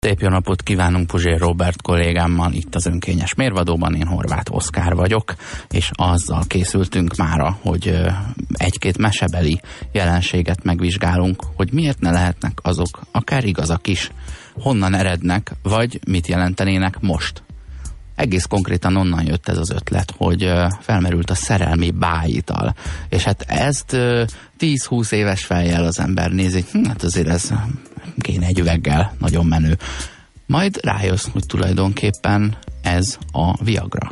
Szép jó napot kívánunk Puzsér Robert kollégámmal itt az önkényes mérvadóban, én Horváth Oszkár vagyok, és azzal készültünk mára, hogy egy-két mesebeli jelenséget megvizsgálunk, hogy miért ne lehetnek azok akár igazak is, honnan erednek, vagy mit jelentenének most. Egész konkrétan onnan jött ez az ötlet, hogy felmerült a szerelmi bájital. És hát ezt 10-20 éves fejjel az ember nézi, hm, hát azért ez kéne egy üveggel, nagyon menő. Majd rájössz, hogy tulajdonképpen ez a Viagra.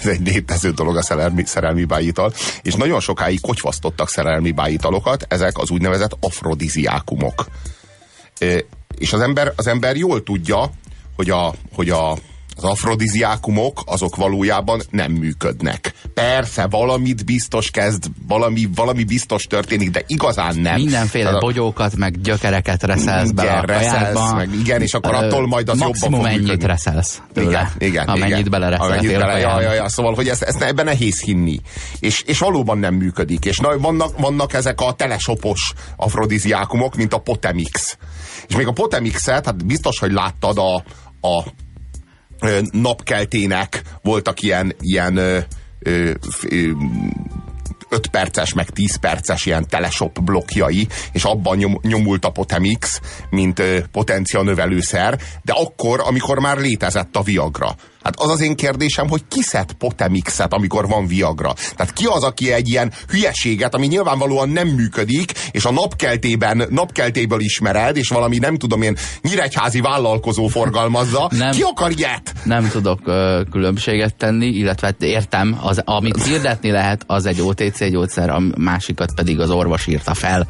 Ez egy létező dolog a szerelmi, szerelmi bájital, és nagyon sokáig kocsvasztottak szerelmi bájitalokat, ezek az úgynevezett afrodiziákumok. És az ember, az ember jól tudja, hogy a, hogy a az afrodiziákumok azok valójában nem működnek. Persze, valamit biztos kezd, valami, valami biztos történik, de igazán nem. Mindenféle Tehát, bogyókat, meg gyökereket reszelsz be a reszelsz, meg igen, és akkor attól majd az jobban fog ennyit működni. reszelsz tőle, igen, igen, amennyit igen. belereszeltél. Bele, ja, ja, ja, szóval, hogy ezt, ezt ebben nehéz hinni. És, és valóban nem működik. És na, vannak, vannak ezek a telesopos afrodiziákumok, mint a Potemix. És még a Potemixet, hát biztos, hogy láttad a, a napkeltének voltak ilyen, ilyen ö, ö, ö, 5 perces, meg 10 perces ilyen teleshop blokkjai, és abban nyom, nyomult a Potemix, mint ö, potencia növelőszer, de akkor, amikor már létezett a Viagra. Hát az az én kérdésem, hogy ki szed Potemixet, amikor van Viagra? Tehát ki az, aki egy ilyen hülyeséget, ami nyilvánvalóan nem működik, és a napkeltében, napkeltéből ismered, és valami nem tudom én nyíregyházi vállalkozó forgalmazza. Nem, ki akar ilyet? Nem tudok ö, különbséget tenni, illetve hát értem, az, amit hirdetni lehet, az egy OTC gyógyszer, a másikat pedig az orvos írta fel.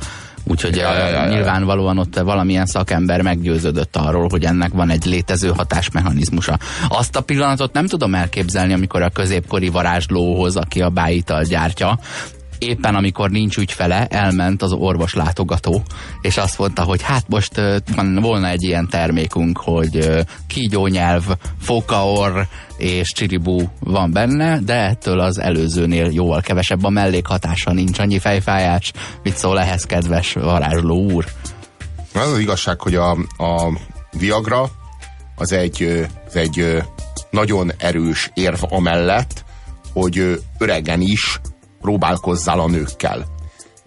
Úgyhogy ja, ja, ja, nyilvánvalóan ott valamilyen szakember meggyőződött arról, hogy ennek van egy létező hatásmechanizmusa. Azt a pillanatot nem tudom elképzelni, amikor a középkori varázslóhoz, aki a bájital gyártja, éppen amikor nincs ügyfele, elment az orvos látogató, és azt mondta, hogy hát most uh, volna egy ilyen termékünk, hogy kígyónyelv, fokaor és csiribú van benne, de ettől az előzőnél jóval kevesebb a mellékhatása, nincs annyi fejfájás. Mit szól ehhez, kedves varázsló úr? Az az igazság, hogy a, a Viagra az egy, az egy nagyon erős érv amellett, hogy öregen is próbálkozzál a nőkkel.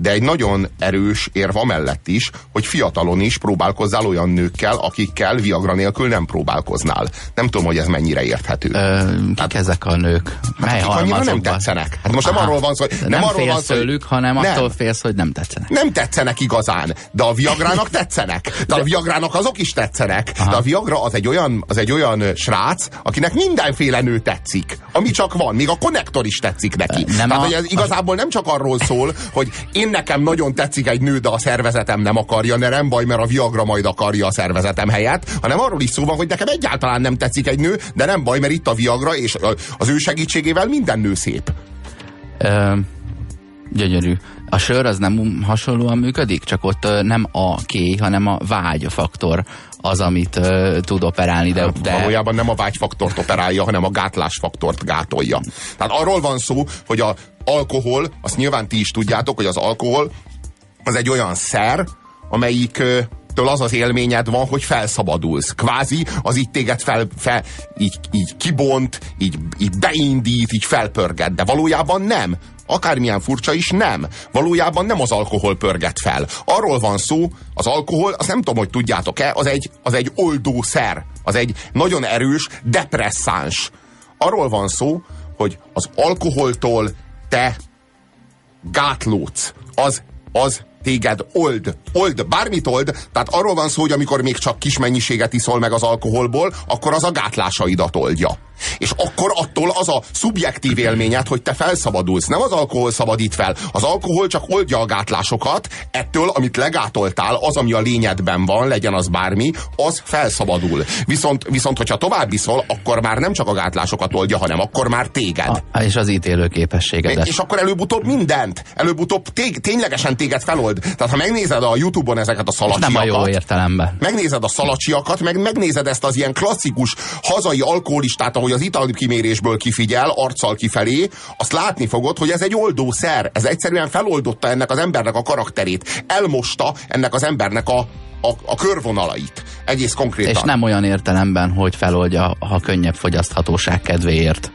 De egy nagyon erős érv amellett is, hogy fiatalon is próbálkozzál olyan nőkkel, akikkel Viagra nélkül nem próbálkoznál. Nem tudom, hogy ez mennyire érthető. Ö, kik hát, ezek a nők? Hát, akik annyira nem tetszenek. Hát most Aha. nem arról van szó, hogy nem, nem arról van szó, tőlük, hanem nem. attól félsz, hogy nem tetszenek. Nem tetszenek igazán, de a Viagrának tetszenek. De a Viagrának azok is tetszenek. Aha. De a Viagra az egy, olyan, az egy olyan srác, akinek mindenféle nő tetszik. Ami csak van. Még a konnektor is tetszik neki. Nem Tehát, a... hogy ez igazából nem csak arról szól, hogy én nekem nagyon tetszik egy nő, de a szervezetem nem akarja, ne nem baj, mert a Viagra majd akarja a szervezetem helyett, hanem arról is szó van, hogy nekem egyáltalán nem tetszik egy nő, de nem baj, mert itt a Viagra, és az ő segítségével minden nő szép. Ö, gyönyörű. A sör az nem hasonlóan működik, csak ott nem a ké, hanem a vágy faktor az, amit uh, tud operálni. De, de... Valójában nem a vágyfaktort operálja, hanem a gátlásfaktort gátolja. Tehát arról van szó, hogy a alkohol, azt nyilván ti is tudjátok, hogy az alkohol az egy olyan szer, amelyik től az az élményed van, hogy felszabadulsz. Kvázi az így téged fel, fel így, így kibont, így, így beindít, így felpörget, de valójában nem. Akármilyen furcsa is, nem. Valójában nem az alkohol pörget fel. Arról van szó, az alkohol, azt nem tudom, hogy tudjátok-e, az egy, az egy oldószer. Az egy nagyon erős depresszáns. Arról van szó, hogy az alkoholtól te gátlódsz. Az, az téged old, old, bármit old, tehát arról van szó, hogy amikor még csak kis mennyiséget iszol meg az alkoholból, akkor az a gátlásaidat oldja. És akkor attól az a szubjektív élményed, hogy te felszabadulsz. Nem az alkohol szabadít fel. Az alkohol csak oldja a gátlásokat, ettől, amit legátoltál, az, ami a lényedben van, legyen az bármi, az felszabadul. Viszont, viszont hogyha tovább iszol, akkor már nem csak a gátlásokat oldja, hanem akkor már téged. A, és az ítélő képességedet. És akkor előbb-utóbb mindent. Előbb-utóbb té- ténylegesen téged felold. Tehát ha megnézed a Youtube-on ezeket a szalacsiakat. Nem a jó értelemben. Megnézed a szalacsiakat, meg megnézed ezt az ilyen klasszikus hazai alkoholistát, ahogy ahogy az italkimérésből kifigyel, arccal kifelé, azt látni fogod, hogy ez egy oldószer. Ez egyszerűen feloldotta ennek az embernek a karakterét. Elmosta ennek az embernek a, a, a körvonalait. Egész konkrétan. És nem olyan értelemben, hogy feloldja, ha könnyebb fogyaszthatóság kedvéért.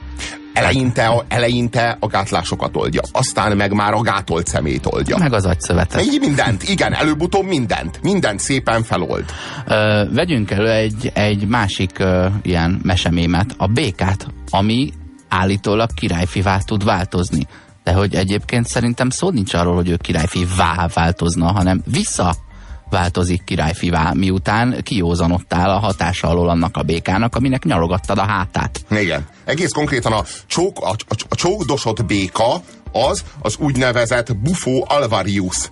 Eleinte a, eleinte a gátlásokat oldja, aztán meg már a gátolt szemét oldja. Meg az agyszövetet. Így mindent, igen, előbb-utóbb mindent. Mindent szépen felold. Ö, vegyünk elő egy, egy másik ö, ilyen mesemémet, a békát, ami állítólag királyfivá tud változni. De hogy egyébként szerintem szó nincs arról, hogy ő királyfivá változna, hanem vissza változik királyfivá, miután kiózanottál a hatása alól annak a békának, aminek nyalogattad a hátát. Igen. Egész konkrétan a, csók, a, a, a csókdosott béka az az úgynevezett Buffo alvarius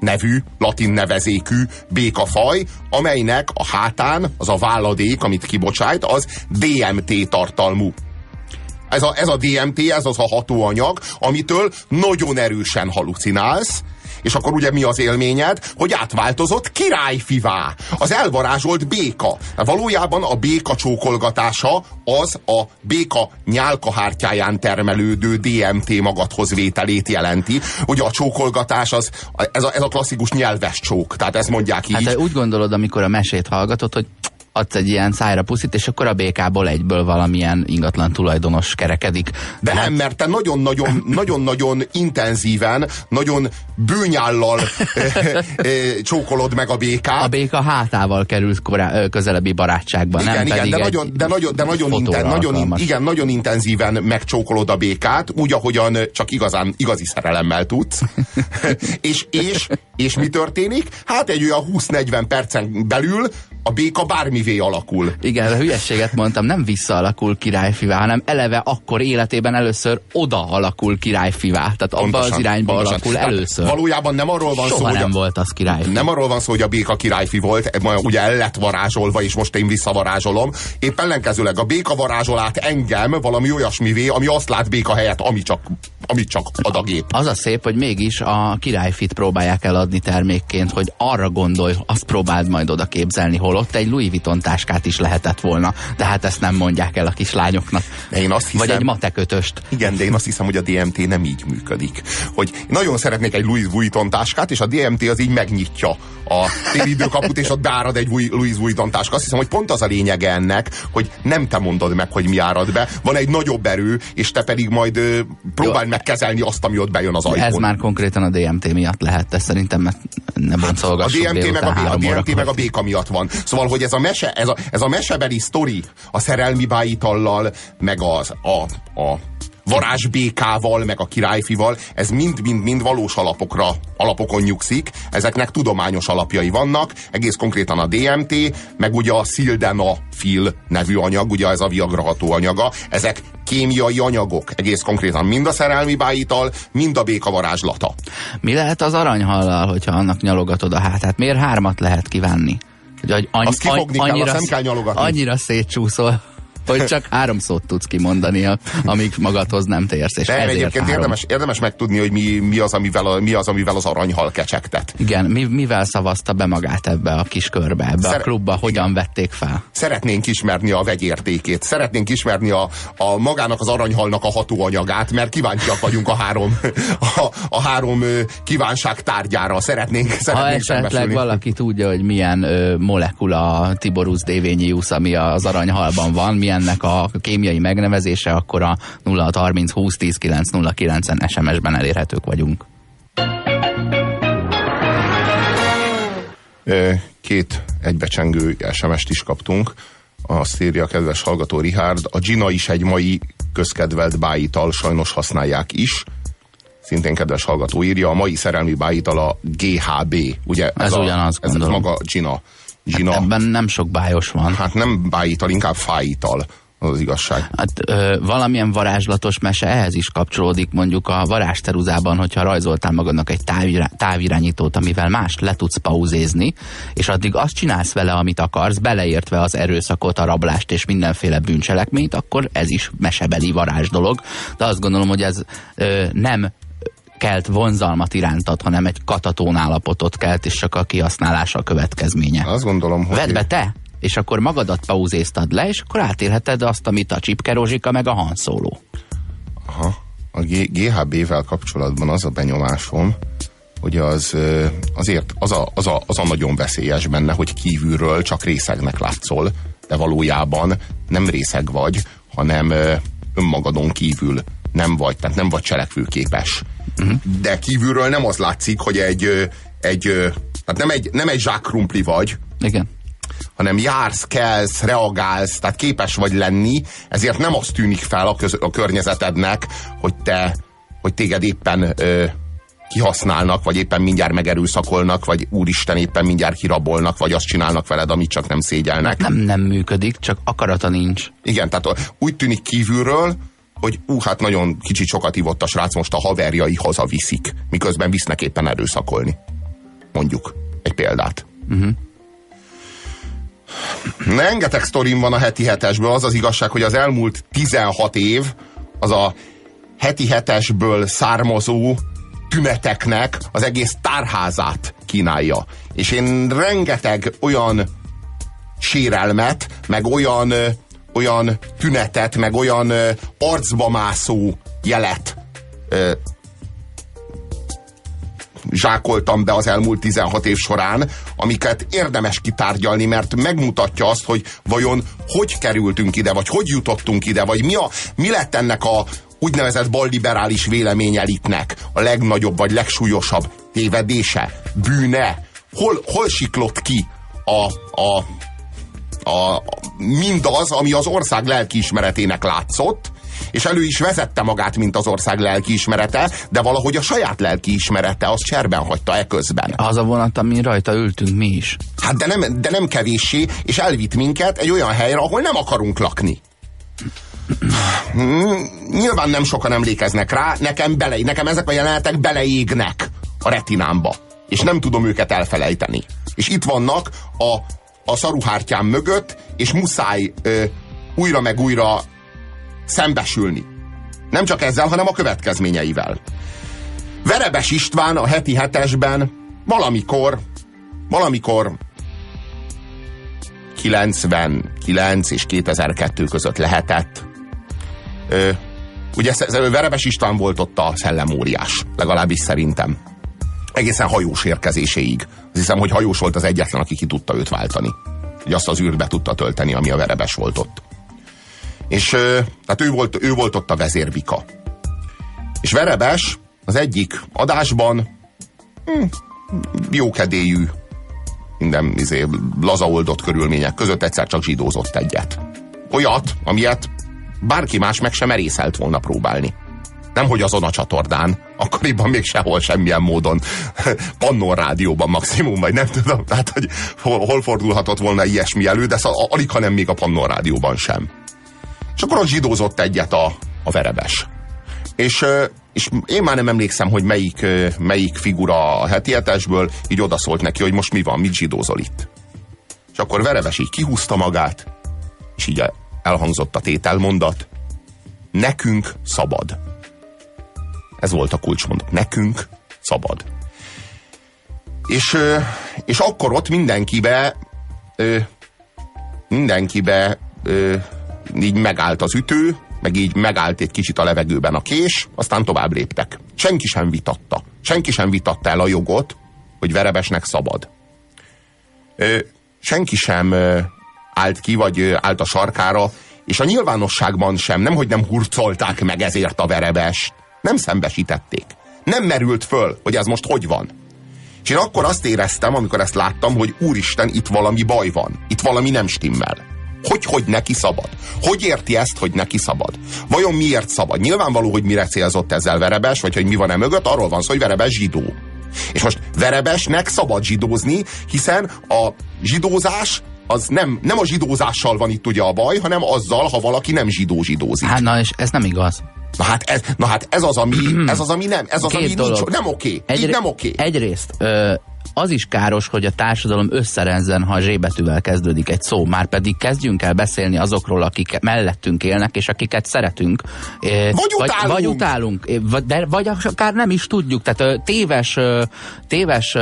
nevű, latin nevezékű békafaj, amelynek a hátán az a váladék, amit kibocsájt, az DMT tartalmú. Ez a, ez a DMT, ez az a hatóanyag, amitől nagyon erősen halucinálsz, és akkor ugye mi az élményed? Hogy átváltozott királyfivá. Az elvarázsolt béka. Valójában a béka csókolgatása az a béka nyálkahártyáján termelődő DMT magadhoz vételét jelenti. Ugye a csókolgatás az, ez a, ez a klasszikus nyelves csók. Tehát ezt mondják így. Hát úgy gondolod, amikor a mesét hallgatod, hogy adsz egy ilyen szájra puszit, és akkor a békából egyből valamilyen ingatlan tulajdonos kerekedik. De hát... nem, mert te nagyon-nagyon, nagyon-nagyon intenzíven, nagyon bőnyállal csókolod meg a békát. A béka hátával került korá, közelebbi barátságba, igen, nem igen, pedig de nagyon, de nagyon, de nagyon, inten, nagyon, igen, nagyon intenzíven megcsókolod a békát, úgy, ahogyan csak igazán, igazi szerelemmel tudsz. és, és, és mi történik? Hát egy olyan 20-40 percen belül a béka bármivé alakul. Igen, a hülyességet mondtam, nem visszaalakul királyfivá, hanem eleve akkor életében először oda alakul királyfivá. Tehát abba az irányba pontosan. alakul hát először. Valójában nem arról van Soha szó, nem hogy a, volt az királyfi. Nem arról van szó, hogy a béka királyfi volt, ugye el lett varázsolva, és most én visszavarázsolom. Épp ellenkezőleg a béka varázsol át engem valami olyasmivé, ami azt lát béka helyett, ami csak, amit csak ad a gép. Az a szép, hogy mégis a királyfit próbálják eladni termékként, hogy arra gondolj, azt próbáld majd oda képzelni, hol ott egy Louis Vuitton táskát is lehetett volna, de hát ezt nem mondják el a kislányoknak. De én azt hiszem, Vagy egy matekötöst. Igen, de én azt hiszem, hogy a DMT nem így működik. Hogy nagyon szeretnék egy Louis Vuitton táskát, és a DMT az így megnyitja a téridőkaput, és ott beárad egy Louis Vuitton táska. Azt hiszem, hogy pont az a lényege ennek, hogy nem te mondod meg, hogy mi árad be. Van egy nagyobb erő, és te pedig majd ö, próbálj meg kezelni azt, ami ott bejön az ajtón. Ez már konkrétan a DMT miatt lehet, de szerintem mert ne boncolgassuk a DMT, meg a, a DMT meg a béka miatt van. Szóval, hogy ez a, mese, ez a, ez a mesebeli sztori a szerelmi bájitallal, meg az, a, a varázsbékával, meg a királyfival, ez mind-mind-mind valós alapokra, alapokon nyugszik, ezeknek tudományos alapjai vannak, egész konkrétan a DMT, meg ugye a sildenafil nevű anyag, ugye ez a Viagra hatóanyaga, ezek kémiai anyagok, egész konkrétan mind a szerelmi bájital, mind a béka varázslata. Mi lehet az aranyhallal, hogyha annak nyalogatod a hátát? Miért hármat lehet kívánni? Hogy annyi, Azt kifogni annyira, kell, azt nem kell nyalogatni. Annyira szétcsúszol hogy csak három szót tudsz kimondani, amíg magadhoz nem térsz. És nem, egyébként három. érdemes, érdemes megtudni, hogy mi, mi, az, amivel, a, mi az, amivel az aranyhal kecsegtet. Igen, mi, mivel szavazta be magát ebbe a kis körbe, ebbe Szere- a klubba, hogyan igen. vették fel? Szeretnénk ismerni a vegyértékét, szeretnénk ismerni a, a magának az aranyhalnak a hatóanyagát, mert kíváncsiak vagyunk a három, a, a három kívánság tárgyára. Szeretnénk, szeretnénk Ha esetleg valaki tudja, hogy milyen ö, molekula Tiborus dévényius, ami az aranyhalban van, milyen ennek a kémiai megnevezése, akkor a 0630 20 10 909 en SMS-ben elérhetők vagyunk. Két egybecsengő SMS-t is kaptunk. Azt írja a kedves hallgató Richard, a Gina is egy mai közkedvelt bájital, sajnos használják is. Szintén kedves hallgató írja, a mai szerelmi bájital a GHB. Ugye ez, ez a, ugyanaz, ez, ez maga Gina. Gina. Hát ebben nem sok bájos van. Hát nem bájital, inkább fájital az, az igazság. Hát ö, valamilyen varázslatos mese ehhez is kapcsolódik, mondjuk a varázsteruzában, hogyha rajzoltál magadnak egy távirá, távirányítót, amivel mást le tudsz pauzézni, és addig azt csinálsz vele, amit akarsz, beleértve az erőszakot, a rablást és mindenféle bűncselekményt, akkor ez is mesebeli varázs dolog. De azt gondolom, hogy ez ö, nem kelt vonzalmat irántad, hanem egy katatón állapotot kelt, és csak a kihasználása a következménye. Azt gondolom, hogy... Vedd be te! és akkor magadat pauzéztad le, és akkor átélheted azt, amit a Csipke Rozsika meg a Han Solo. Aha. A GHB-vel kapcsolatban az a benyomásom, hogy az azért az a, az, a, az a nagyon veszélyes benne, hogy kívülről csak részegnek látszol, de valójában nem részeg vagy, hanem önmagadon kívül nem vagy, tehát nem vagy cselekvőképes. Uh-huh. De kívülről nem az látszik, hogy egy, egy tehát nem egy, nem egy zsákkrumpli vagy, Igen. hanem jársz, kelsz, reagálsz, tehát képes vagy lenni, ezért nem az tűnik fel a, köz, a környezetednek, hogy te, hogy téged éppen ö, kihasználnak, vagy éppen mindjárt megerőszakolnak, vagy úristen éppen mindjárt kirabolnak, vagy azt csinálnak veled, amit csak nem szégyelnek. Nem, nem működik, csak akarata nincs. Igen, tehát úgy tűnik kívülről, hogy ú, hát nagyon kicsit sokat ivott a srác, most a haverjai hazaviszik, miközben visznek éppen erőszakolni. Mondjuk egy példát. Uh-huh. Rengeteg sztorim van a heti hetesből. Az az igazság, hogy az elmúlt 16 év az a heti hetesből származó tüneteknek az egész tárházát kínálja. És én rengeteg olyan sérelmet, meg olyan, olyan tünetet, meg olyan arcba mászó jelet zsákoltam be az elmúlt 16 év során, amiket érdemes kitárgyalni, mert megmutatja azt, hogy vajon hogy kerültünk ide, vagy hogy jutottunk ide, vagy mi, a, mi lett ennek a úgynevezett balliberális véleményelitnek a legnagyobb vagy legsúlyosabb tévedése, bűne, hol, hol siklott ki a, a, a, mindaz, ami az ország lelkiismeretének látszott, és elő is vezette magát, mint az ország lelkiismerete, de valahogy a saját lelkiismerete az cserben hagyta e közben. Az a vonat, amin rajta ültünk mi is. Hát de nem, de nem kevéssé, és elvitt minket egy olyan helyre, ahol nem akarunk lakni. Nyilván nem sokan emlékeznek rá, nekem, bele, nekem ezek a jelenetek beleégnek a retinámba, és nem tudom őket elfelejteni. És itt vannak a, a szaruhártyám mögött, és muszáj ö, újra meg újra szembesülni. Nem csak ezzel, hanem a következményeivel. Verebes István a heti hetesben valamikor, valamikor 99 és 2002 között lehetett. Ö, ugye Verebes István volt ott a szellemóriás, legalábbis szerintem. Egészen hajós érkezéséig. Hiszem, hogy hajós volt az egyetlen, aki ki tudta őt váltani. Hogy azt az űrt tudta tölteni, ami a Verebes volt ott. És tehát ő volt, ő volt ott a vezérbika. És Verebes az egyik adásban hm, jókedélyű, minden izé, lazaoldott körülmények között egyszer csak zsidózott egyet. Olyat, amilyet bárki más meg sem merészelt volna próbálni. Nem, hogy azon a csatornán, akkoriban még sehol semmilyen módon. Pannon rádióban maximum, vagy nem tudom, tehát hogy hol, hol fordulhatott volna ilyesmi elő, de szóval alig, hanem még a Pannon rádióban sem. És akkor ott zsidózott egyet a, a verebes. És, és én már nem emlékszem, hogy melyik, melyik figura a heti hetesből így odaszólt neki, hogy most mi van, mit zsidózol itt. És akkor verebes így kihúzta magát, és így elhangzott a tételmondat. Nekünk szabad. Ez volt a kulcsmondat. Nekünk szabad. És, és akkor ott mindenkibe mindenkibe így megállt az ütő, meg így megállt egy kicsit a levegőben a kés, aztán tovább léptek. Senki sem vitatta. Senki sem vitatta el a jogot, hogy verebesnek szabad. Senki sem állt ki, vagy állt a sarkára, és a nyilvánosságban sem, nemhogy nem hurcolták meg ezért a verebest, nem szembesítették. Nem merült föl, hogy ez most hogy van. És én akkor azt éreztem, amikor ezt láttam, hogy úristen, itt valami baj van. Itt valami nem stimmel. Hogy, hogy neki szabad? Hogy érti ezt, hogy neki szabad? Vajon miért szabad? Nyilvánvaló, hogy mire célzott ezzel Verebes, vagy hogy mi van e mögött, arról van szó, hogy Verebes zsidó. És most Verebesnek szabad zsidózni, hiszen a zsidózás az nem, nem a zsidózással van itt ugye a baj, hanem azzal, ha valaki nem zsidó zsidózik. Hát na, és ez nem igaz. Na hát ez, na hát ez az, ami, ez az, ami nem, ez az, Két ami dolog. nincs, nem oké. Egy, nem oké. Egyrészt, ö, az is káros, hogy a társadalom összerezzen, ha a zsébetűvel kezdődik egy szó. Már pedig kezdjünk el beszélni azokról, akik mellettünk élnek, és akiket szeretünk. Vagy vagy, utálunk. vagy utálunk, de, vagy akár nem is tudjuk. Tehát téves, téves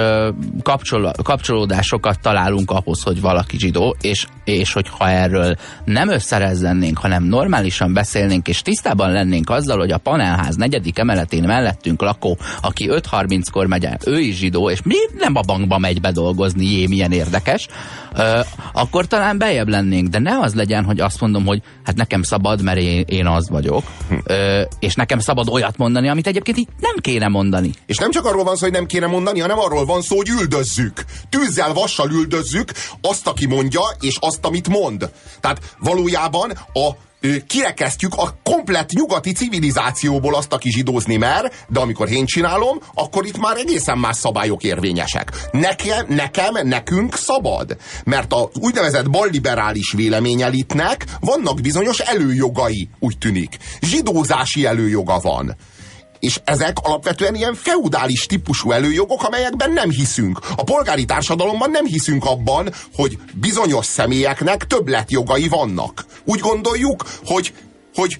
kapcsol, kapcsolódásokat találunk ahhoz, hogy valaki zsidó, és, és hogyha erről nem összerezzennénk, hanem normálisan beszélnénk, és tisztában lennénk azzal, hogy a panelház negyedik emeletén mellettünk lakó, aki 5.30-kor megy el, ő is zsidó, és mi nem a bankba megy bedolgozni, jé, milyen érdekes, ö, akkor talán bejebb lennénk, de ne az legyen, hogy azt mondom, hogy hát nekem szabad, mert én, én az vagyok, ö, és nekem szabad olyat mondani, amit egyébként így nem kéne mondani. És nem csak arról van szó, hogy nem kéne mondani, hanem arról van szó, hogy üldözzük. Tűzzel, vassal üldözzük azt, aki mondja, és azt, amit mond. Tehát valójában a kirekesztjük a komplett nyugati civilizációból azt, aki zsidózni mer, de amikor én csinálom, akkor itt már egészen más szabályok érvényesek. Nekem, nekem nekünk szabad. Mert az úgynevezett balliberális véleményelitnek vannak bizonyos előjogai, úgy tűnik. Zsidózási előjoga van és ezek alapvetően ilyen feudális típusú előjogok, amelyekben nem hiszünk. A polgári társadalomban nem hiszünk abban, hogy bizonyos személyeknek többletjogai vannak. Úgy gondoljuk, hogy, hogy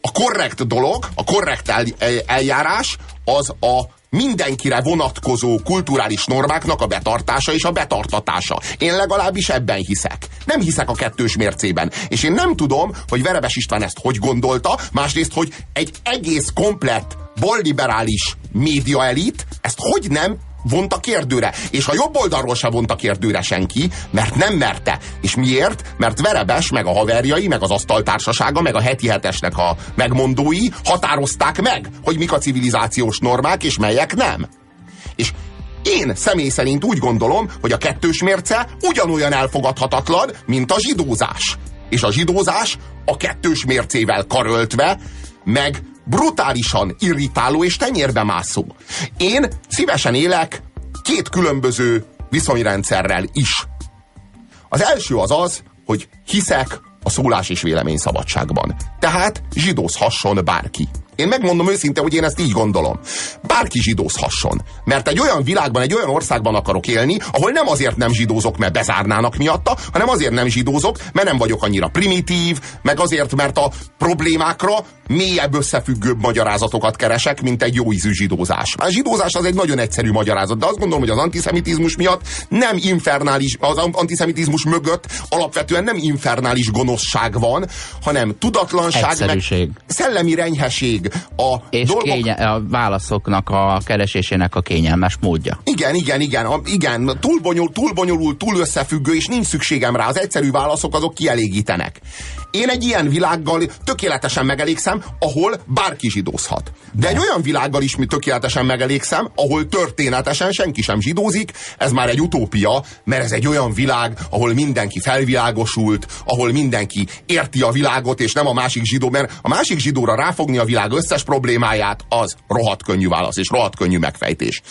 a korrekt dolog, a korrekt el, eljárás az a mindenkire vonatkozó kulturális normáknak a betartása és a betartatása. Én legalábbis ebben hiszek. Nem hiszek a kettős mércében. És én nem tudom, hogy Verebes István ezt hogy gondolta, másrészt, hogy egy egész komplett balliberális médiaelit ezt hogy nem vonta kérdőre. És a jobb oldalról se vonta kérdőre senki, mert nem merte. És miért? Mert Verebes, meg a haverjai, meg az asztaltársasága, meg a heti hetesnek a megmondói határozták meg, hogy mik a civilizációs normák, és melyek nem. És én személy szerint úgy gondolom, hogy a kettős mérce ugyanolyan elfogadhatatlan, mint a zsidózás. És a zsidózás a kettős mércével karöltve, meg brutálisan irritáló és tenyérbe mászó. Én szívesen élek két különböző viszonyrendszerrel is. Az első az az, hogy hiszek a szólás és vélemény szabadságban. Tehát zsidózhasson bárki. Én megmondom őszinte, hogy én ezt így gondolom. Bárki zsidózhasson. Mert egy olyan világban, egy olyan országban akarok élni, ahol nem azért nem zsidózok, mert bezárnának miatta, hanem azért nem zsidózok, mert nem vagyok annyira primitív, meg azért, mert a problémákra mélyebb összefüggőbb magyarázatokat keresek, mint egy jó ízű zsidózás. A zsidózás az egy nagyon egyszerű magyarázat, de azt gondolom, hogy az antiszemitizmus miatt nem infernális, az antiszemitizmus mögött alapvetően nem infernális gonoszság van, hanem tudatlanság, meg szellemi a és dolgok... kénye, a válaszoknak a keresésének a kényelmes módja. Igen, igen, igen, a, igen, túl, bonyol, túl bonyolult, túl összefüggő, és nincs szükségem rá. Az egyszerű válaszok azok kielégítenek. Én egy ilyen világgal tökéletesen megelégszem, ahol bárki zsidózhat. De egy olyan világgal is mi tökéletesen megelégszem, ahol történetesen senki sem zsidózik, ez már egy utópia, mert ez egy olyan világ, ahol mindenki felvilágosult, ahol mindenki érti a világot, és nem a másik zsidó, mert a másik zsidóra ráfogni a világ összes problémáját, az rohadt könnyű válasz, és rohadt könnyű megfejtés.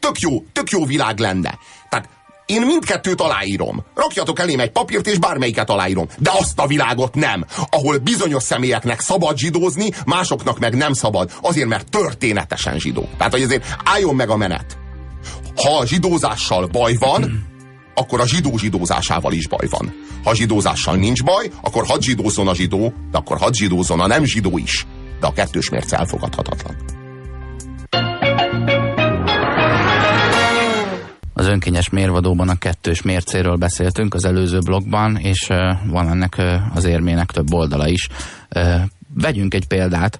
Tök jó, tök jó világ lenne. Tehát én mindkettőt aláírom. Rakjatok elém egy papírt, és bármelyiket aláírom. De azt a világot nem, ahol bizonyos személyeknek szabad zsidózni, másoknak meg nem szabad. Azért, mert történetesen zsidó. Tehát, hogy azért álljon meg a menet. Ha a zsidózással baj van, akkor a zsidó zsidózásával is baj van. Ha a zsidózással nincs baj, akkor hadd zsidózzon a zsidó, de akkor hadd zsidózzon a nem zsidó is. De a kettős mérce elfogadhatatlan. Az önkényes mérvadóban a kettős mércéről beszéltünk az előző blogban, és van ennek az érmének több oldala is. Vegyünk egy példát,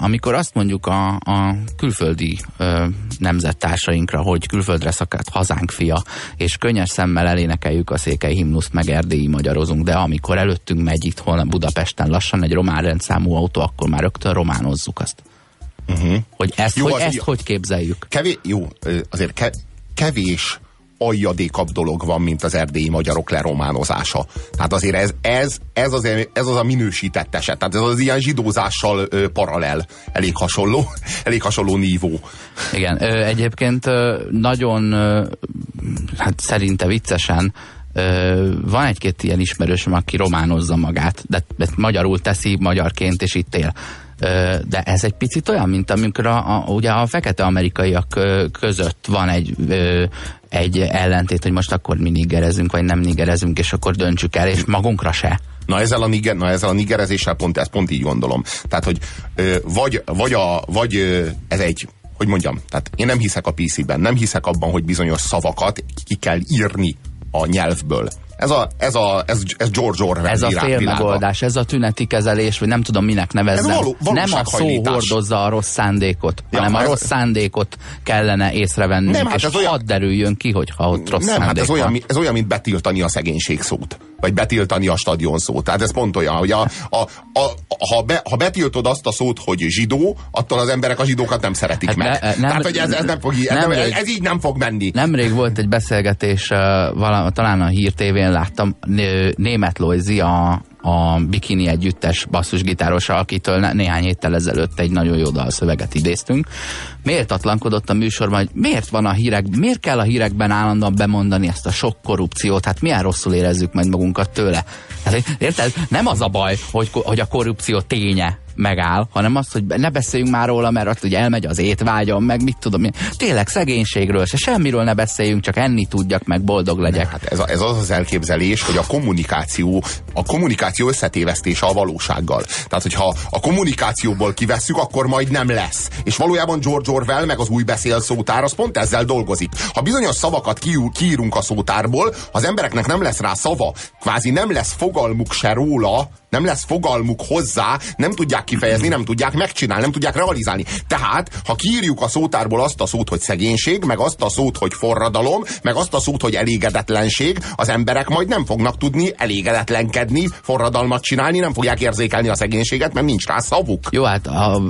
amikor azt mondjuk a, a külföldi uh, nemzettársainkra, hogy külföldre szakadt hazánk fia, és könnyes szemmel elénekeljük a székely himnuszt, meg erdélyi magyarozunk, de amikor előttünk megy itthon Budapesten lassan egy román rendszámú autó, akkor már rögtön románozzuk azt. Uh-huh. Hogy ezt, jó, hogy, ezt hogy képzeljük? Kevés, jó, azért ke, kevés aljadékabb dolog van, mint az erdélyi magyarok lerománozása. Tehát azért ez, ez, ez, az, ez az a minősített eset. Tehát ez az ilyen zsidózással ö, paralel. Elég hasonló, elég hasonló nívó. Igen, ö, egyébként ö, nagyon, ö, hát szerinte viccesen, van egy-két ilyen ismerősöm, aki románozza magát, de, de magyarul teszi magyarként, és itt él de ez egy picit olyan, mint amikor a, a, ugye a fekete amerikaiak között van egy egy ellentét, hogy most akkor mi nigerezünk, vagy nem nigerezünk, és akkor döntsük el, és magunkra se. Na ezzel a, niger, na ezzel a nigerezéssel pont, ezt pont így gondolom. Tehát, hogy vagy, vagy, a, vagy ez egy hogy mondjam, tehát én nem hiszek a PC-ben, nem hiszek abban, hogy bizonyos szavakat ki kell írni a nyelvből. Ez a, ez a ez, ez George Orwell Ez a félmegoldás, ez a tüneti kezelés, vagy nem tudom minek nevezzem. Való, nem a szó hordozza a rossz szándékot, ja, hanem a ez... rossz szándékot kellene észrevenni, nem, hát és ez olyan... hadd derüljön ki, hogyha ott rossz nem, hát ez olyan, ez olyan, mint betiltani a szegénység szót vagy betiltani a stadion szót. Tehát ez pont olyan, hogy a, a, a, ha, be, ha betiltod azt a szót, hogy zsidó, attól az emberek a zsidókat nem szeretik hát meg. Ne, nem, Tehát, hogy ez, ez, nem fog, ez, nem, ez, ez így nem fog menni. Nemrég volt egy beszélgetés, uh, vala, talán a Hír TV-n láttam, német Lojzi, a, a Bikini együttes basszusgitárosa, akitől néhány héttel ezelőtt egy nagyon jó dalszöveget idéztünk. Méltatlankodott a műsorban, hogy miért van a hírek, miért kell a hírekben állandóan bemondani ezt a sok korrupciót, hát milyen rosszul érezzük majd magunkat tőle. Hát, érted? Nem az a baj, hogy, hogy a korrupció ténye, megáll, hanem az, hogy ne beszéljünk már róla, mert ott ugye elmegy az étvágyam, meg mit tudom én. Tényleg szegénységről se semmiről ne beszéljünk, csak enni tudjak, meg boldog legyek. Hát ez, a, ez az az elképzelés, hogy a kommunikáció, a kommunikáció összetévesztése a valósággal. Tehát, hogyha a kommunikációból kivesszük, akkor majd nem lesz. És valójában George Orwell meg az új beszélszótár az pont ezzel dolgozik. Ha bizonyos szavakat kiírunk a szótárból, az embereknek nem lesz rá szava, kvázi nem lesz fogalmuk se róla, nem lesz fogalmuk hozzá, nem tudják kifejezni, nem tudják megcsinálni, nem tudják realizálni. Tehát, ha kiírjuk a szótárból azt a szót, hogy szegénység, meg azt a szót, hogy forradalom, meg azt a szót, hogy elégedetlenség, az emberek majd nem fognak tudni elégedetlenkedni, forradalmat csinálni, nem fogják érzékelni a szegénységet, mert nincs rá szavuk. Jó, hát a,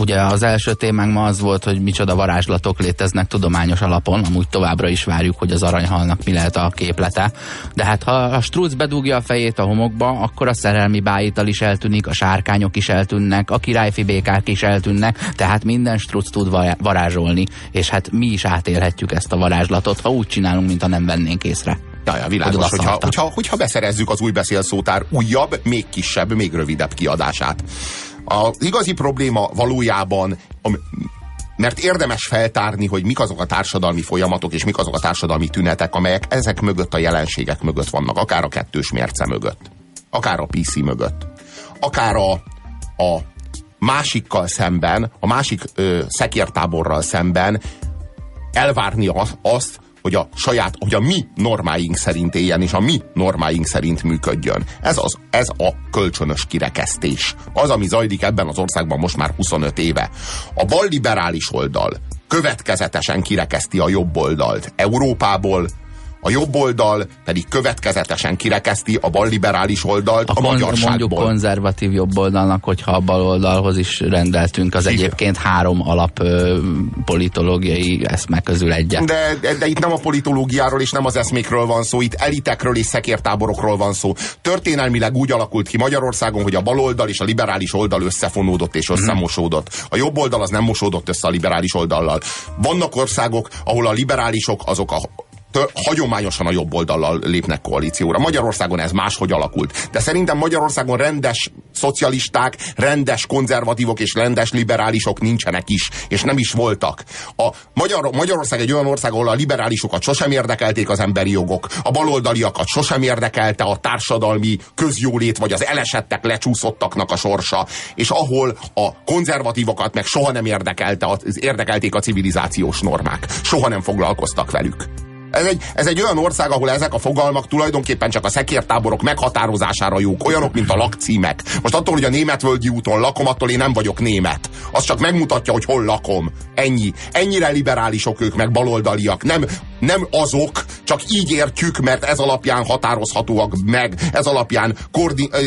ugye az első témánk ma az volt, hogy micsoda varázslatok léteznek tudományos alapon, amúgy továbbra is várjuk, hogy az aranyhalnak mi lehet a képlete. De hát ha a struc bedugja a fejét a homokba, akkor a szerelmi bájital is eltűnik, a sárkányok is eltűnnek, a királyfi békák is eltűnnek, tehát minden struc tud varázsolni, és hát mi is átélhetjük ezt a varázslatot, ha úgy csinálunk, mint ha nem vennénk észre. Ja, ja, világos, hogyha, hogyha, hogyha beszerezzük az új beszélszótár újabb, még kisebb, még rövidebb kiadását. Az igazi probléma valójában mert érdemes feltárni, hogy mik azok a társadalmi folyamatok, és mik azok a társadalmi tünetek, amelyek ezek mögött a jelenségek mögött vannak, akár a kettős mérce mögött, akár a PC mögött, akár a, a másikkal szemben, a másik ö, szekértáborral szemben elvárni az, azt, hogy a saját, hogy a mi normáink szerint éljen, és a mi normáink szerint működjön. Ez, az, ez a kölcsönös kirekesztés. Az, ami zajlik ebben az országban most már 25 éve. A balliberális oldal következetesen kirekeszti a jobb oldalt Európából, a jobb oldal pedig következetesen kirekeszti a balliberális oldalt a, a magyarságból. Mondjuk konzervatív jobb oldalnak, hogyha a bal oldalhoz is rendeltünk az Igen. egyébként három alap ö, politológiai eszme közül egyet. De, de, de itt nem a politológiáról és nem az eszmékről van szó, itt elitekről és szekértáborokról van szó. Történelmileg úgy alakult ki Magyarországon, hogy a baloldal és a liberális oldal összefonódott és mhm. összemosódott. A jobb oldal az nem mosódott össze a liberális oldallal. Vannak országok, ahol a liberálisok azok a hagyományosan a jobb oldallal lépnek koalícióra. Magyarországon ez máshogy alakult. De szerintem Magyarországon rendes szocialisták, rendes konzervatívok és rendes liberálisok nincsenek is, és nem is voltak. A Magyar, Magyarország egy olyan ország, ahol a liberálisokat sosem érdekelték az emberi jogok, a baloldaliakat sosem érdekelte a társadalmi közjólét, vagy az elesettek lecsúszottaknak a sorsa, és ahol a konzervatívokat meg soha nem érdekelte, érdekelték a civilizációs normák. Soha nem foglalkoztak velük. Ez egy, ez egy olyan ország, ahol ezek a fogalmak tulajdonképpen csak a szekértáborok meghatározására jók, olyanok, mint a lakcímek. Most attól, hogy a németvölgyi úton lakom, attól én nem vagyok német. Az csak megmutatja, hogy hol lakom. Ennyi. Ennyire liberálisok ők, meg baloldaliak. Nem, nem azok, csak így értjük, mert ez alapján határozhatóak meg, ez alapján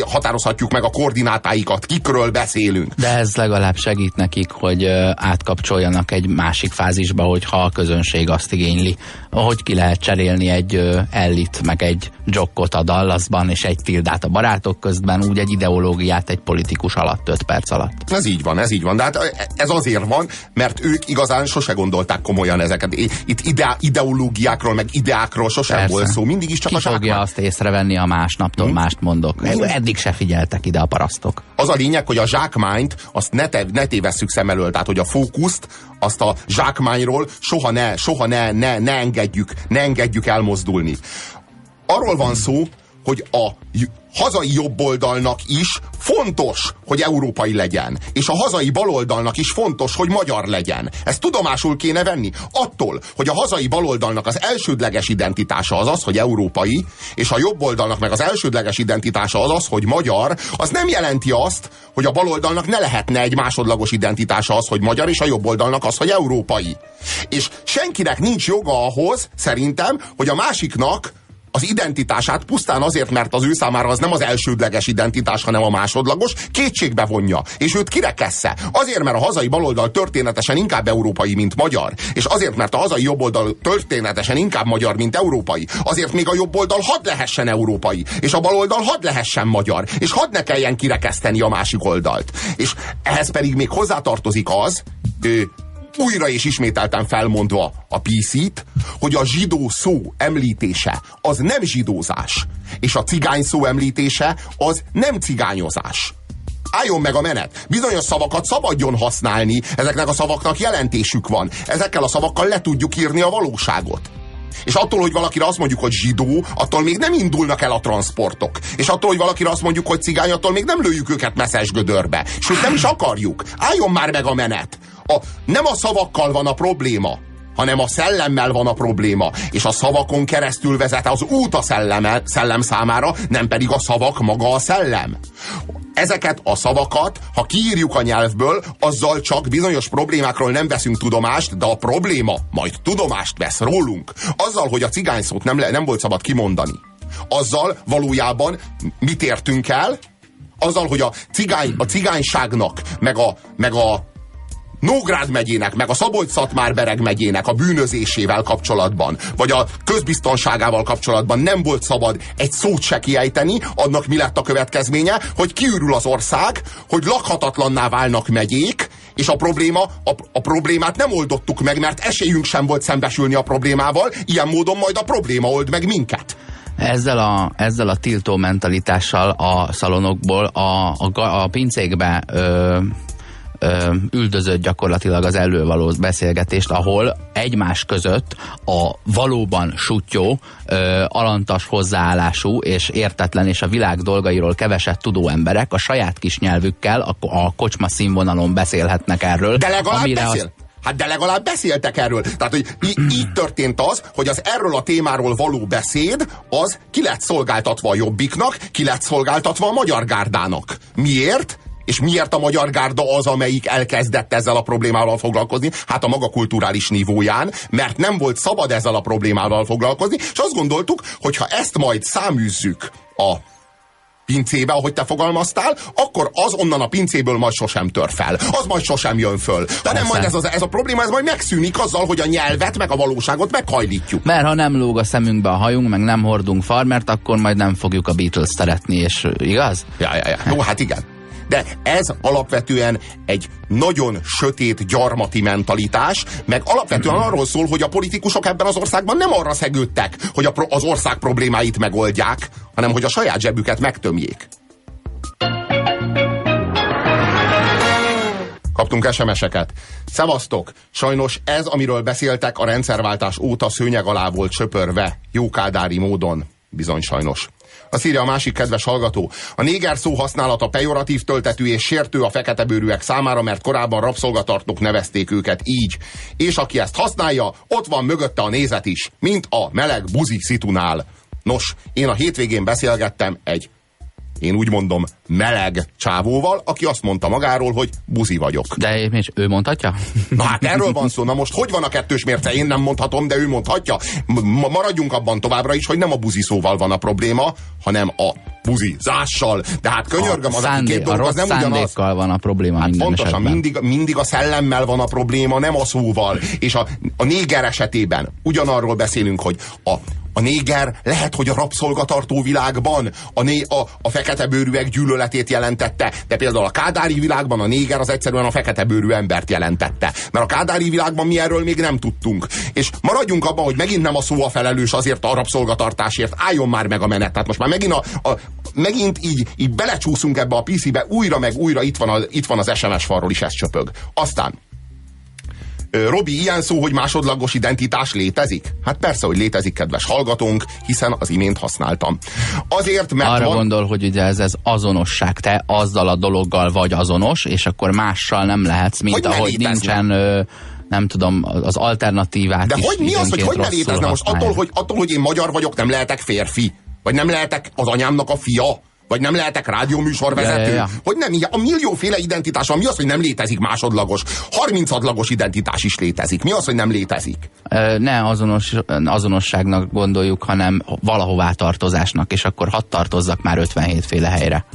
határozhatjuk meg a koordinátáikat, kikről beszélünk. De ez legalább segít nekik, hogy átkapcsoljanak egy másik fázisba, hogyha a közönség azt igényli. Hogy ki lehet cserélni egy ellit, meg egy jokkot a Dallasban, és egy tildát a barátok közben, úgy egy ideológiát egy politikus alatt, 5 perc alatt. Ez így van, ez így van. De hát ez azért van, mert ők igazán sose gondolták komolyan ezeket. Itt ide, ideológiákról, meg ideákról sosem Persze. volt szó. Mindig is csak Ki a fogja zsákmány. azt észrevenni, a másnaptól Hm? mást mondok? Eddig se figyeltek ide a parasztok. Az a lényeg, hogy a zsákmányt azt ne, te, ne tévesszük szem elől, tehát hogy a fókuszt, azt a zsákmányról soha ne, soha ne, ne, ne engedjük, ne engedjük elmozdulni. Arról van szó, hogy a hazai jobboldalnak is fontos, hogy európai legyen. És a hazai baloldalnak is fontos, hogy magyar legyen. Ezt tudomásul kéne venni. Attól, hogy a hazai baloldalnak az elsődleges identitása az az, hogy európai, és a jobboldalnak meg az elsődleges identitása az az, hogy magyar, az nem jelenti azt, hogy a baloldalnak ne lehetne egy másodlagos identitása az, hogy magyar, és a jobboldalnak az, hogy európai. És senkinek nincs joga ahhoz, szerintem, hogy a másiknak az identitását pusztán azért, mert az ő számára az nem az elsődleges identitás, hanem a másodlagos, kétségbe vonja, és őt kirekessze. Azért, mert a hazai baloldal történetesen inkább európai, mint magyar, és azért, mert a hazai jobboldal történetesen inkább magyar, mint európai, azért még a jobboldal hadd lehessen európai, és a baloldal hadd lehessen magyar, és hadd ne kelljen kirekeszteni a másik oldalt. És ehhez pedig még hozzátartozik az, ö, újra és ismételten felmondva a PC-t, hogy a zsidó szó említése az nem zsidózás, és a cigány szó említése az nem cigányozás. Álljon meg a menet. Bizonyos szavakat szabadjon használni, ezeknek a szavaknak jelentésük van. Ezekkel a szavakkal le tudjuk írni a valóságot. És attól, hogy valakire azt mondjuk, hogy zsidó, attól még nem indulnak el a transportok. És attól, hogy valakire azt mondjuk, hogy cigány, attól még nem lőjük őket messzes gödörbe. Sőt, nem is akarjuk. Álljon már meg a menet. A, nem a szavakkal van a probléma, hanem a szellemmel van a probléma. És a szavakon keresztül vezet az út a szelleme, szellem számára, nem pedig a szavak maga a szellem. Ezeket a szavakat, ha kiírjuk a nyelvből, azzal csak bizonyos problémákról nem veszünk tudomást, de a probléma majd tudomást vesz rólunk. Azzal, hogy a cigány szót nem, le, nem volt szabad kimondani. Azzal valójában mit értünk el? Azzal, hogy a, cigány, a cigányságnak, meg a, meg a Nógrád megyének, meg a Szabolcs-Szatmár-Bereg megyének a bűnözésével kapcsolatban, vagy a közbiztonságával kapcsolatban nem volt szabad egy szót se kiejteni, annak mi lett a következménye, hogy kiürül az ország, hogy lakhatatlanná válnak megyék, és a probléma, a, a problémát nem oldottuk meg, mert esélyünk sem volt szembesülni a problémával, ilyen módon majd a probléma old meg minket. Ezzel a, ezzel a tiltó mentalitással a szalonokból a, a, a pincékbe ö, ö, üldözött gyakorlatilag az elővaló beszélgetést, ahol egymás között a valóban sutyó, ö, alantas hozzáállású és értetlen és a világ dolgairól keveset tudó emberek a saját kis nyelvükkel a, a kocsma színvonalon beszélhetnek erről. De legalább amire beszél. azt- Hát de legalább beszéltek erről. Tehát, hogy így történt az, hogy az erről a témáról való beszéd, az ki lett szolgáltatva a jobbiknak, ki lett szolgáltatva a magyar gárdának. Miért? És miért a magyar gárda az, amelyik elkezdett ezzel a problémával foglalkozni? Hát a maga kulturális nívóján, mert nem volt szabad ezzel a problémával foglalkozni, és azt gondoltuk, hogy ha ezt majd száműzzük a pincébe, ahogy te fogalmaztál, akkor az onnan a pincéből majd sosem tör fel. Az majd sosem jön föl. Hanem majd ez, az, ez a probléma ez majd megszűnik azzal, hogy a nyelvet meg a valóságot meghajlítjuk. Mert ha nem lóg a szemünkbe a hajunk, meg nem hordunk farmert, akkor majd nem fogjuk a Beatles szeretni, és igaz? Ja, ja, ja. Jó, hát igen. De ez alapvetően egy nagyon sötét gyarmati mentalitás, meg alapvetően arról szól, hogy a politikusok ebben az országban nem arra szegődtek, hogy a pro- az ország problémáit megoldják, hanem hogy a saját zsebüket megtömjék. Kaptunk SMS-eket. Szevasztok! Sajnos ez, amiről beszéltek, a rendszerváltás óta szőnyeg alá volt söpörve, jókádári módon. Bizony sajnos. Azt írja a másik kedves hallgató. A néger szó használata pejoratív töltetű és sértő a feketebőrűek számára, mert korábban rabszolgatartók nevezték őket így. És aki ezt használja, ott van mögötte a nézet is, mint a meleg buzi szitunál. Nos, én a hétvégén beszélgettem egy én úgy mondom, meleg csávóval, aki azt mondta magáról, hogy buzi vagyok. De és ő mondhatja? Na hát erről van szó. Na most hogy van a kettős mérce? Én nem mondhatom, de ő mondhatja. Maradjunk abban továbbra is, hogy nem a buzi szóval van a probléma, hanem a buzizással. De hát könyörgöm, az, aki két a dolog, az nem ugyanaz. van a probléma minden Pontosan, esetben. mindig, mindig a szellemmel van a probléma, nem a szóval. És a, a néger esetében ugyanarról beszélünk, hogy a, a néger lehet, hogy a rabszolgatartó világban a, né, a, a fekete bőrűek gyűlöletét jelentette, de például a kádári világban a néger az egyszerűen a fekete bőrű embert jelentette. Mert a kádári világban mi erről még nem tudtunk. És maradjunk abban, hogy megint nem a szó a felelős azért a rabszolgatartásért. Álljon már meg a menet. Tehát most már megint, a, a, megint így, így belecsúszunk ebbe a PC-be, újra meg újra itt van, a, itt van az SMS falról is ez csöpög. Aztán Robi, ilyen szó, hogy másodlagos identitás létezik? Hát persze, hogy létezik, kedves hallgatónk, hiszen az imént használtam. Azért, mert Arra van... gondol, hogy ugye ez, ez azonosság, te azzal a dologgal vagy azonos, és akkor mással nem lehetsz, mint Hogy ahogy nincsen ö, nem tudom, az alternatívát De is hogy mi az, hogy hogy ne létezne most? Attól hogy, attól, hogy én magyar vagyok, nem lehetek férfi? Vagy nem lehetek az anyámnak a fia? Vagy nem lehetek rádióműsorvezető? Ja, ja, ja. Hogy nem, a millióféle identitás van. Mi az, hogy nem létezik másodlagos? 30 adlagos identitás is létezik. Mi az, hogy nem létezik? Ne azonos, azonosságnak gondoljuk, hanem valahová tartozásnak, és akkor hadd tartozzak már 57 féle helyre.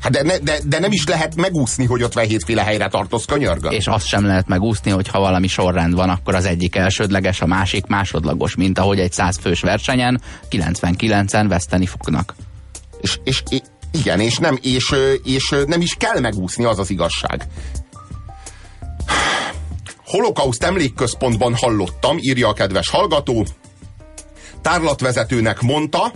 Hát de, ne, de, de nem is lehet megúszni, hogy 57 féle helyre tartoz, könyörgöm. És azt sem lehet megúszni, hogy ha valami sorrend van, akkor az egyik elsődleges, a másik másodlagos, mint ahogy egy 100 fős versenyen 99-en veszteni fognak. És, és igen, és nem, és, és nem is kell megúszni, az az igazság. Holokauszt emlékközpontban hallottam, írja a kedves hallgató, tárlatvezetőnek mondta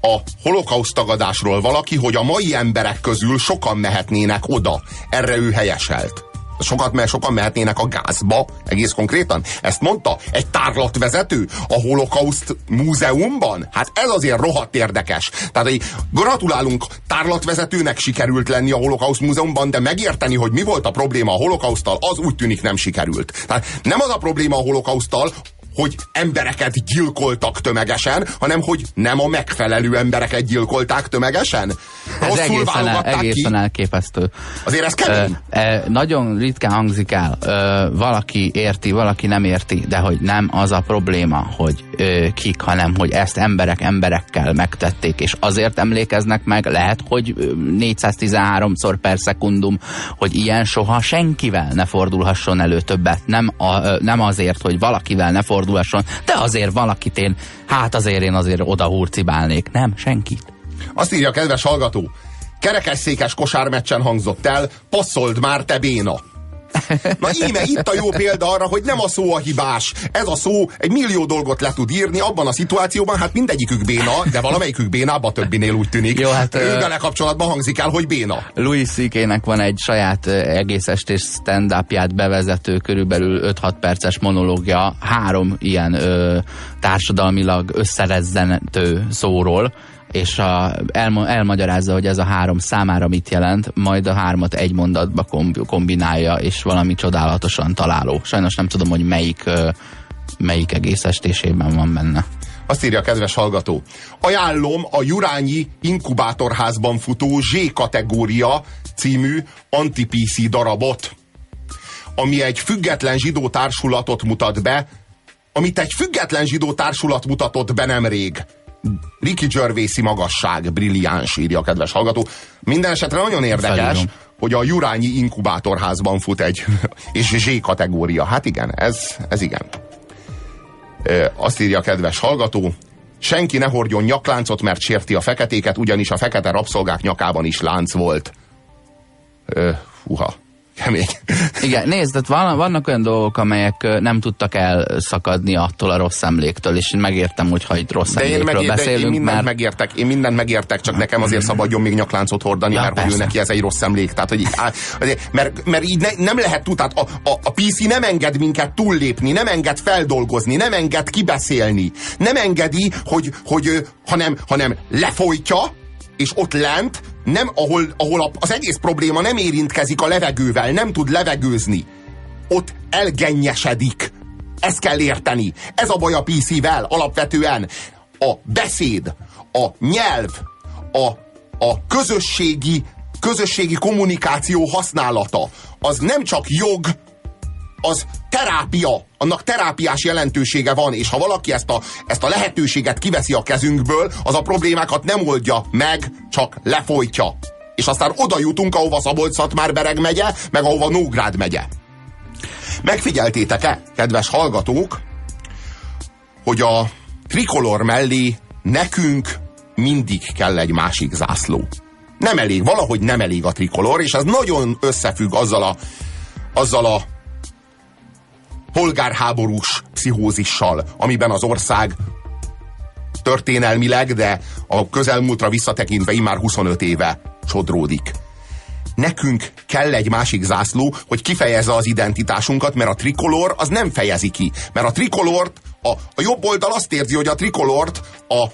a holokauszt tagadásról valaki, hogy a mai emberek közül sokan mehetnének oda. Erre ő helyeselt. Sokat, mert sokan mehetnének a gázba, egész konkrétan. Ezt mondta egy tárlatvezető a holokauszt múzeumban? Hát ez azért rohadt érdekes. Tehát, hogy gratulálunk tárlatvezetőnek sikerült lenni a holokauszt múzeumban, de megérteni, hogy mi volt a probléma a holokausztal, az úgy tűnik nem sikerült. Tehát nem az a probléma a holokausztal, hogy embereket gyilkoltak tömegesen, hanem hogy nem a megfelelő embereket gyilkolták tömegesen. Ez egészen, el, egészen ki. elképesztő. Azért ez Ö, kemény. ö, nagyon ritkán hangzik el. Ö, valaki érti, valaki nem érti, de hogy nem az a probléma, hogy ö, kik, hanem hogy ezt emberek emberekkel megtették, és azért emlékeznek meg, lehet, hogy ö, 413-szor per szekundum, hogy ilyen soha senkivel ne fordulhasson elő többet. Nem, a, ö, nem azért, hogy valakivel ne fordulhasson, de azért valakit én, hát azért én azért oda hurcibálnék. Nem, senkit. Azt írja a kedves hallgató. Kerekesszékes kosármeccsen hangzott el, passzold már te béna. Na íme itt a jó példa arra, hogy nem a szó a hibás. Ez a szó egy millió dolgot le tud írni, abban a szituációban hát mindegyikük béna, de valamelyikük bénább a többinél úgy tűnik. Jó, hát, ő ö- vele kapcsolatban hangzik el, hogy béna. Louis ck van egy saját egész estés stand bevezető, körülbelül 5-6 perces monológia, három ilyen ö, társadalmilag összerezzenető szóról, és a, elma, elmagyarázza, hogy ez a három számára mit jelent, majd a hármat egy mondatba komb, kombinálja, és valami csodálatosan találó. Sajnos nem tudom, hogy melyik, melyik egész estésében van benne. Azt írja a kedves hallgató. Ajánlom a Jurányi inkubátorházban futó Z kategória című anti-PC darabot, ami egy független zsidó társulatot mutat be, amit egy független zsidó társulat mutatott be nemrég. Ricky Gervaisi magasság, brilliáns, írja a kedves hallgató. Minden esetre nagyon érdekes, Felírom. hogy a Jurányi inkubátorházban fut egy, és Z kategória. Hát igen, ez, ez igen. Azt írja a kedves hallgató, senki ne hordjon nyakláncot, mert sérti a feketéket, ugyanis a fekete rabszolgák nyakában is lánc volt. Ö, húha, kemény. Igen, nézd, tehát van, vannak olyan dolgok, amelyek nem tudtak elszakadni attól a rossz emléktől, és én megértem, hogy ha itt rossz De én, emlékről meg, de én beszélünk, mindent mert megértek, én mindent megértek, csak nekem azért szabadjon még nyakláncot hordani, Ja, mert hogy ő persze. neki ez egy rossz emlék. Tehát, hogy á, mert, mert így ne, nem lehet tudni, tehát a, a, a PC nem enged minket túllépni, nem enged feldolgozni, nem enged kibeszélni, nem engedi, hogy, hogy hanem, hanem lefolytja, és ott lent, nem, ahol, ahol az egész probléma nem érintkezik a levegővel, nem tud levegőzni, ott elgennyesedik. Ezt kell érteni. Ez a baj a PC-vel alapvetően. A beszéd, a nyelv, a, a közösségi, közösségi kommunikáció használata, az nem csak jog, az terápia, annak terápiás jelentősége van, és ha valaki ezt a, ezt a lehetőséget kiveszi a kezünkből, az a problémákat nem oldja meg, csak lefolytja. És aztán oda jutunk, ahova Szabolcs-Szatmár-Bereg megye, meg ahova Nógrád megye. Megfigyeltétek-e, kedves hallgatók, hogy a trikolor mellé nekünk mindig kell egy másik zászló. Nem elég, valahogy nem elég a trikolor, és ez nagyon összefügg azzal a, azzal a polgárháborús pszichózissal, amiben az ország történelmileg, de a közelmúltra visszatekintve immár 25 éve sodródik. Nekünk kell egy másik zászló, hogy kifejezze az identitásunkat, mert a trikolor az nem fejezi ki. Mert a trikolort, a, a jobb oldal azt érzi, hogy a trikolort a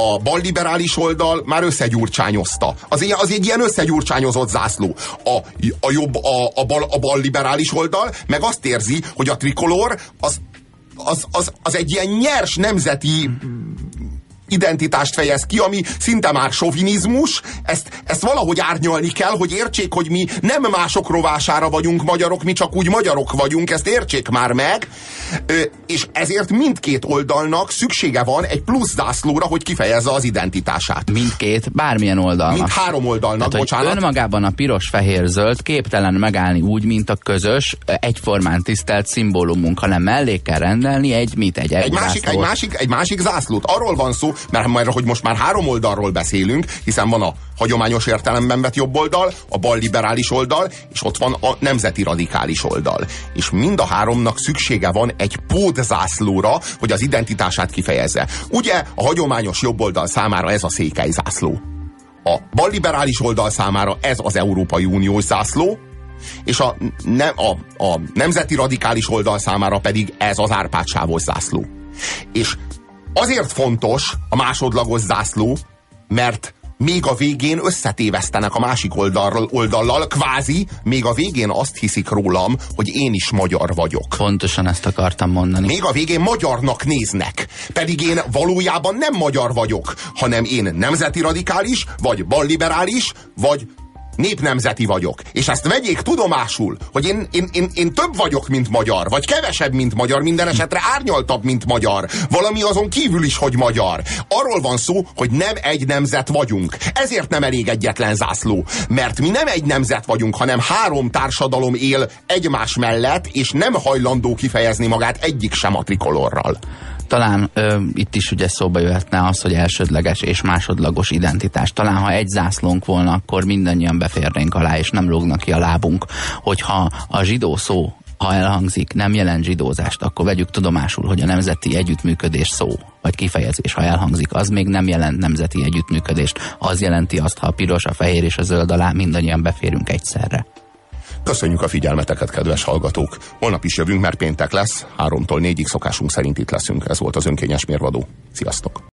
a balliberális oldal már összegyurcsányozta. Az, az egy ilyen összegyurcsányozott zászló. A, a jobb, a, a, bal, a balliberális oldal meg azt érzi, hogy a trikolor az, az, az, az egy ilyen nyers nemzeti identitást fejez ki, ami szinte már sovinizmus, ezt, ezt valahogy árnyalni kell, hogy értsék, hogy mi nem mások rovására vagyunk magyarok, mi csak úgy magyarok vagyunk, ezt értsék már meg, Ö, és ezért mindkét oldalnak szüksége van egy plusz zászlóra, hogy kifejezze az identitását. Mindkét, bármilyen oldalnak. Mind három oldalnak, Tehát, bocsánat. önmagában a piros-fehér-zöld képtelen megállni úgy, mint a közös, egyformán tisztelt szimbólumunk, hanem mellé kell rendelni egy mit, egy, egy, másik, egy, másik, egy másik zászlót. Arról van szó, mert majd, hogy most már három oldalról beszélünk, hiszen van a hagyományos értelemben vett jobb oldal, a balliberális oldal, és ott van a nemzeti radikális oldal. És mind a háromnak szüksége van egy pótzászlóra, hogy az identitását kifejezze. Ugye a hagyományos jobb oldal számára ez a székely zászló. A balliberális oldal számára ez az Európai Uniós zászló, és a, ne, a, a nemzeti radikális oldal számára pedig ez az árpádsávos zászló. És Azért fontos a másodlagos zászló, mert még a végén összetévesztenek a másik oldalról, oldallal, kvázi, még a végén azt hiszik rólam, hogy én is magyar vagyok. Pontosan ezt akartam mondani. Még a végén magyarnak néznek. Pedig én valójában nem magyar vagyok, hanem én nemzeti radikális, vagy balliberális, vagy népnemzeti vagyok. És ezt vegyék tudomásul, hogy én, én, én, én több vagyok, mint magyar, vagy kevesebb, mint magyar, minden esetre árnyaltabb, mint magyar. Valami azon kívül is, hogy magyar. Arról van szó, hogy nem egy nemzet vagyunk. Ezért nem elég egyetlen zászló. Mert mi nem egy nemzet vagyunk, hanem három társadalom él egymás mellett, és nem hajlandó kifejezni magát egyik sem a trikolorral talán ö, itt is ugye szóba jöhetne az, hogy elsődleges és másodlagos identitás. Talán ha egy zászlónk volna, akkor mindannyian beférnénk alá, és nem lógnak ki a lábunk. Hogyha a zsidó szó ha elhangzik, nem jelent zsidózást, akkor vegyük tudomásul, hogy a nemzeti együttműködés szó, vagy kifejezés, ha elhangzik, az még nem jelent nemzeti együttműködést. Az jelenti azt, ha a piros, a fehér és a zöld alá mindannyian beférünk egyszerre. Köszönjük a figyelmeteket, kedves hallgatók! Holnap is jövünk, mert péntek lesz, háromtól négyig szokásunk szerint itt leszünk. Ez volt az önkényes mérvadó. Sziasztok!